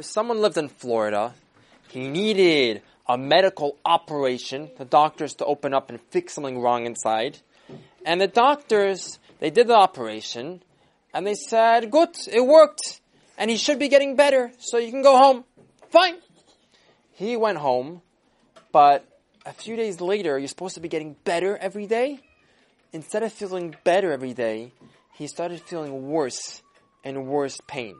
if someone lived in Florida, he needed a medical operation, the doctors to open up and fix something wrong inside. And the doctors, they did the operation, and they said, good, it worked, and he should be getting better, so you can go home. Fine. He went home, but a few days later, you're supposed to be getting better every day. Instead of feeling better every day, he started feeling worse and worse pain.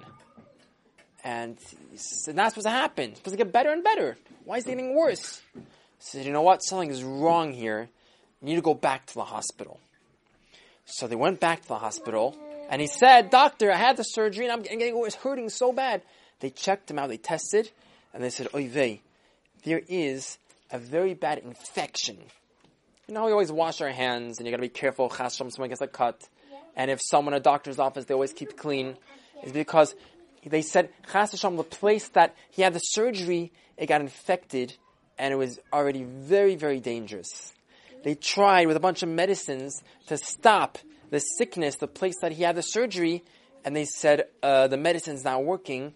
And it's not supposed to happen. It's supposed to get better and better. Why is it getting worse? He said, you know what? Something is wrong here. You need to go back to the hospital. So they went back to the hospital, and he said, Doctor, I had the surgery, and I'm getting, it's hurting so bad. They checked him out, they tested, and they said, Oy vey, there is a very bad infection. You know, we always wash our hands, and you gotta be careful, chasham, someone gets a cut. And if someone in a doctor's office, they always keep clean. It's because they said, chas the place that he had the surgery, it got infected, and it was already very, very dangerous. They tried with a bunch of medicines to stop the sickness, the place that he had the surgery, and they said uh, the medicine's not working,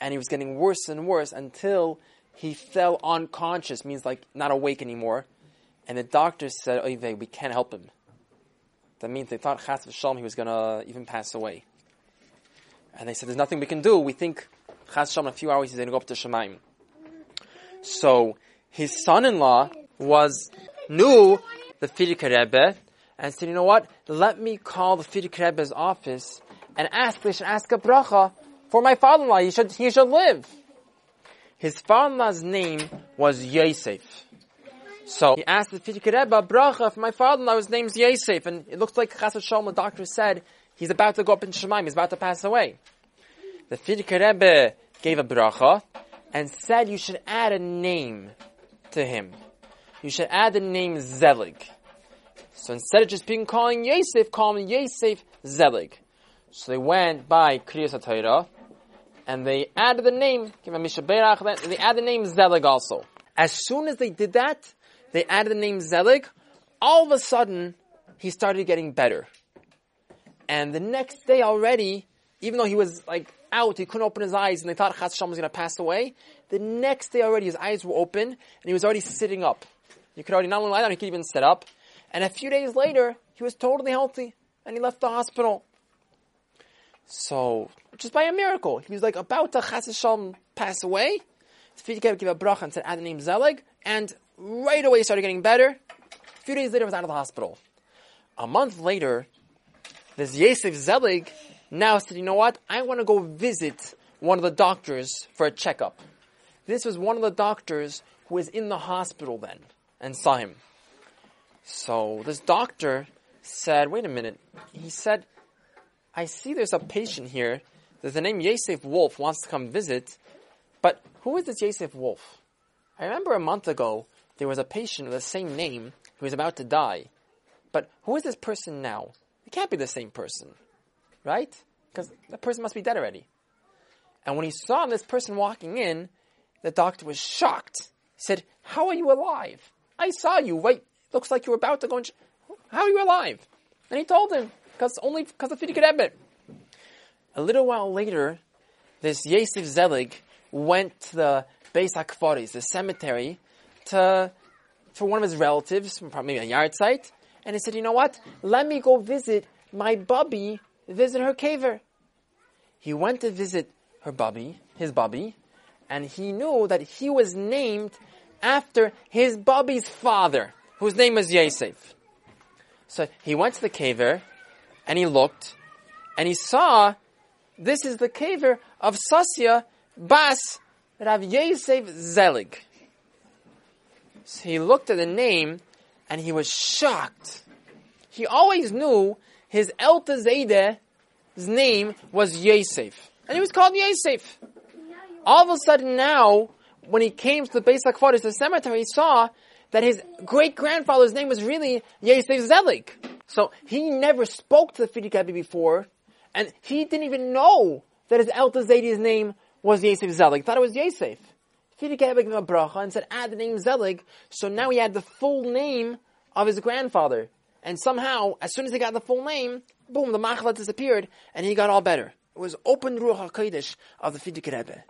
and he was getting worse and worse until he fell unconscious, means like not awake anymore. And the doctors said, "Oh, we can't help him." That means they thought Chas v'shalom he was going to even pass away. And they said, "There's nothing we can do. We think Chas v'shalom in a few hours he's going to go up to Shamayim." So his son-in-law was knew the Frierdiker Rebbe and said, "You know what? Let me call the Frierdiker Rebbe's office and ask. They should ask a bracha for my father-in-law. He should he should live." His father-in-law's name was Yosef. So he asked the Frierdiker Rebbe, bracha for my father-in-law. His name's Yosef, and it looks like Chas v'shalom, the doctor said, he's about to go up in Shamayim. He's about to pass away. The Frierdiker Rebbe gave a bracha and said you should add a name to him you should add the name Zelig. So instead of just being calling Yosef, call him Yosef Zelig. So they went by Kriyas HaTorah, and they added the name, they added the name Zelig also. As soon as they did that, they added the name Zelig, all of a sudden, he started getting better. And the next day already, even though he was like out, he couldn't open his eyes, and they thought Chas was going to pass away, the next day already his eyes were open, and he was already sitting up. You could already not only lie down, he could even sit up. And a few days later, he was totally healthy, and he left the hospital. So, just by a miracle, he was like about to Chas Shalom pass away. The gave a bracha and said, add the name Zelig, and right away he started getting better. A few days later, he was out of the hospital. A month later, this Yosef Zelig now said, you know what? I want to go visit one of the doctors for a checkup. This was one of the doctors who was in the hospital then and saw him. So this doctor said, wait a minute. He said, I see there's a patient here. that the name Yosef Wolf wants to come visit. But who is this Yosef Wolf? I remember a month ago there was a patient with the same name who was about to die. But who is this person now? Can't be the same person. Right? Because the person must be dead already. And when he saw this person walking in, the doctor was shocked. He said, How are you alive? I saw you, right? Looks like you were about to go and, sh- how are you alive? And he told him, because only because of Frierdiker Rebbe. A little while later, this Yosef Zelig went to the Beis HaKvaros, the cemetery, to, for one of his relatives, probably a yahrzeit, and he said, you know what? Let me go visit my bubby, visit her kever. He went to visit her bubby, his bubby, and he knew that he was named after his bubby's father, whose name was Yosef. So he went to the kever, and he looked, and he saw this is the kever of Sasya Bas Rav Yosef Zelig. So he looked at the name, and he was shocked. He always knew his Elta zadeh's name was Yosef. And he was called Yosef. All of a sudden now, when he came to the Beis HaKvaros, the cemetery, he saw that his great grandfather's name was really Yosef Zelig. So he never spoke to the Rebbe before, and he didn't even know that his Elta Zedi's name was Yosef Zelig. He thought it was Yosef. Him a bracha and said, add the name Zelig. So now he had the full name of his grandfather. And somehow, as soon as he got the full name, boom, the machla disappeared, and he got all better. It was open Ruach HaKodesh of the Frierdiker Rebbe.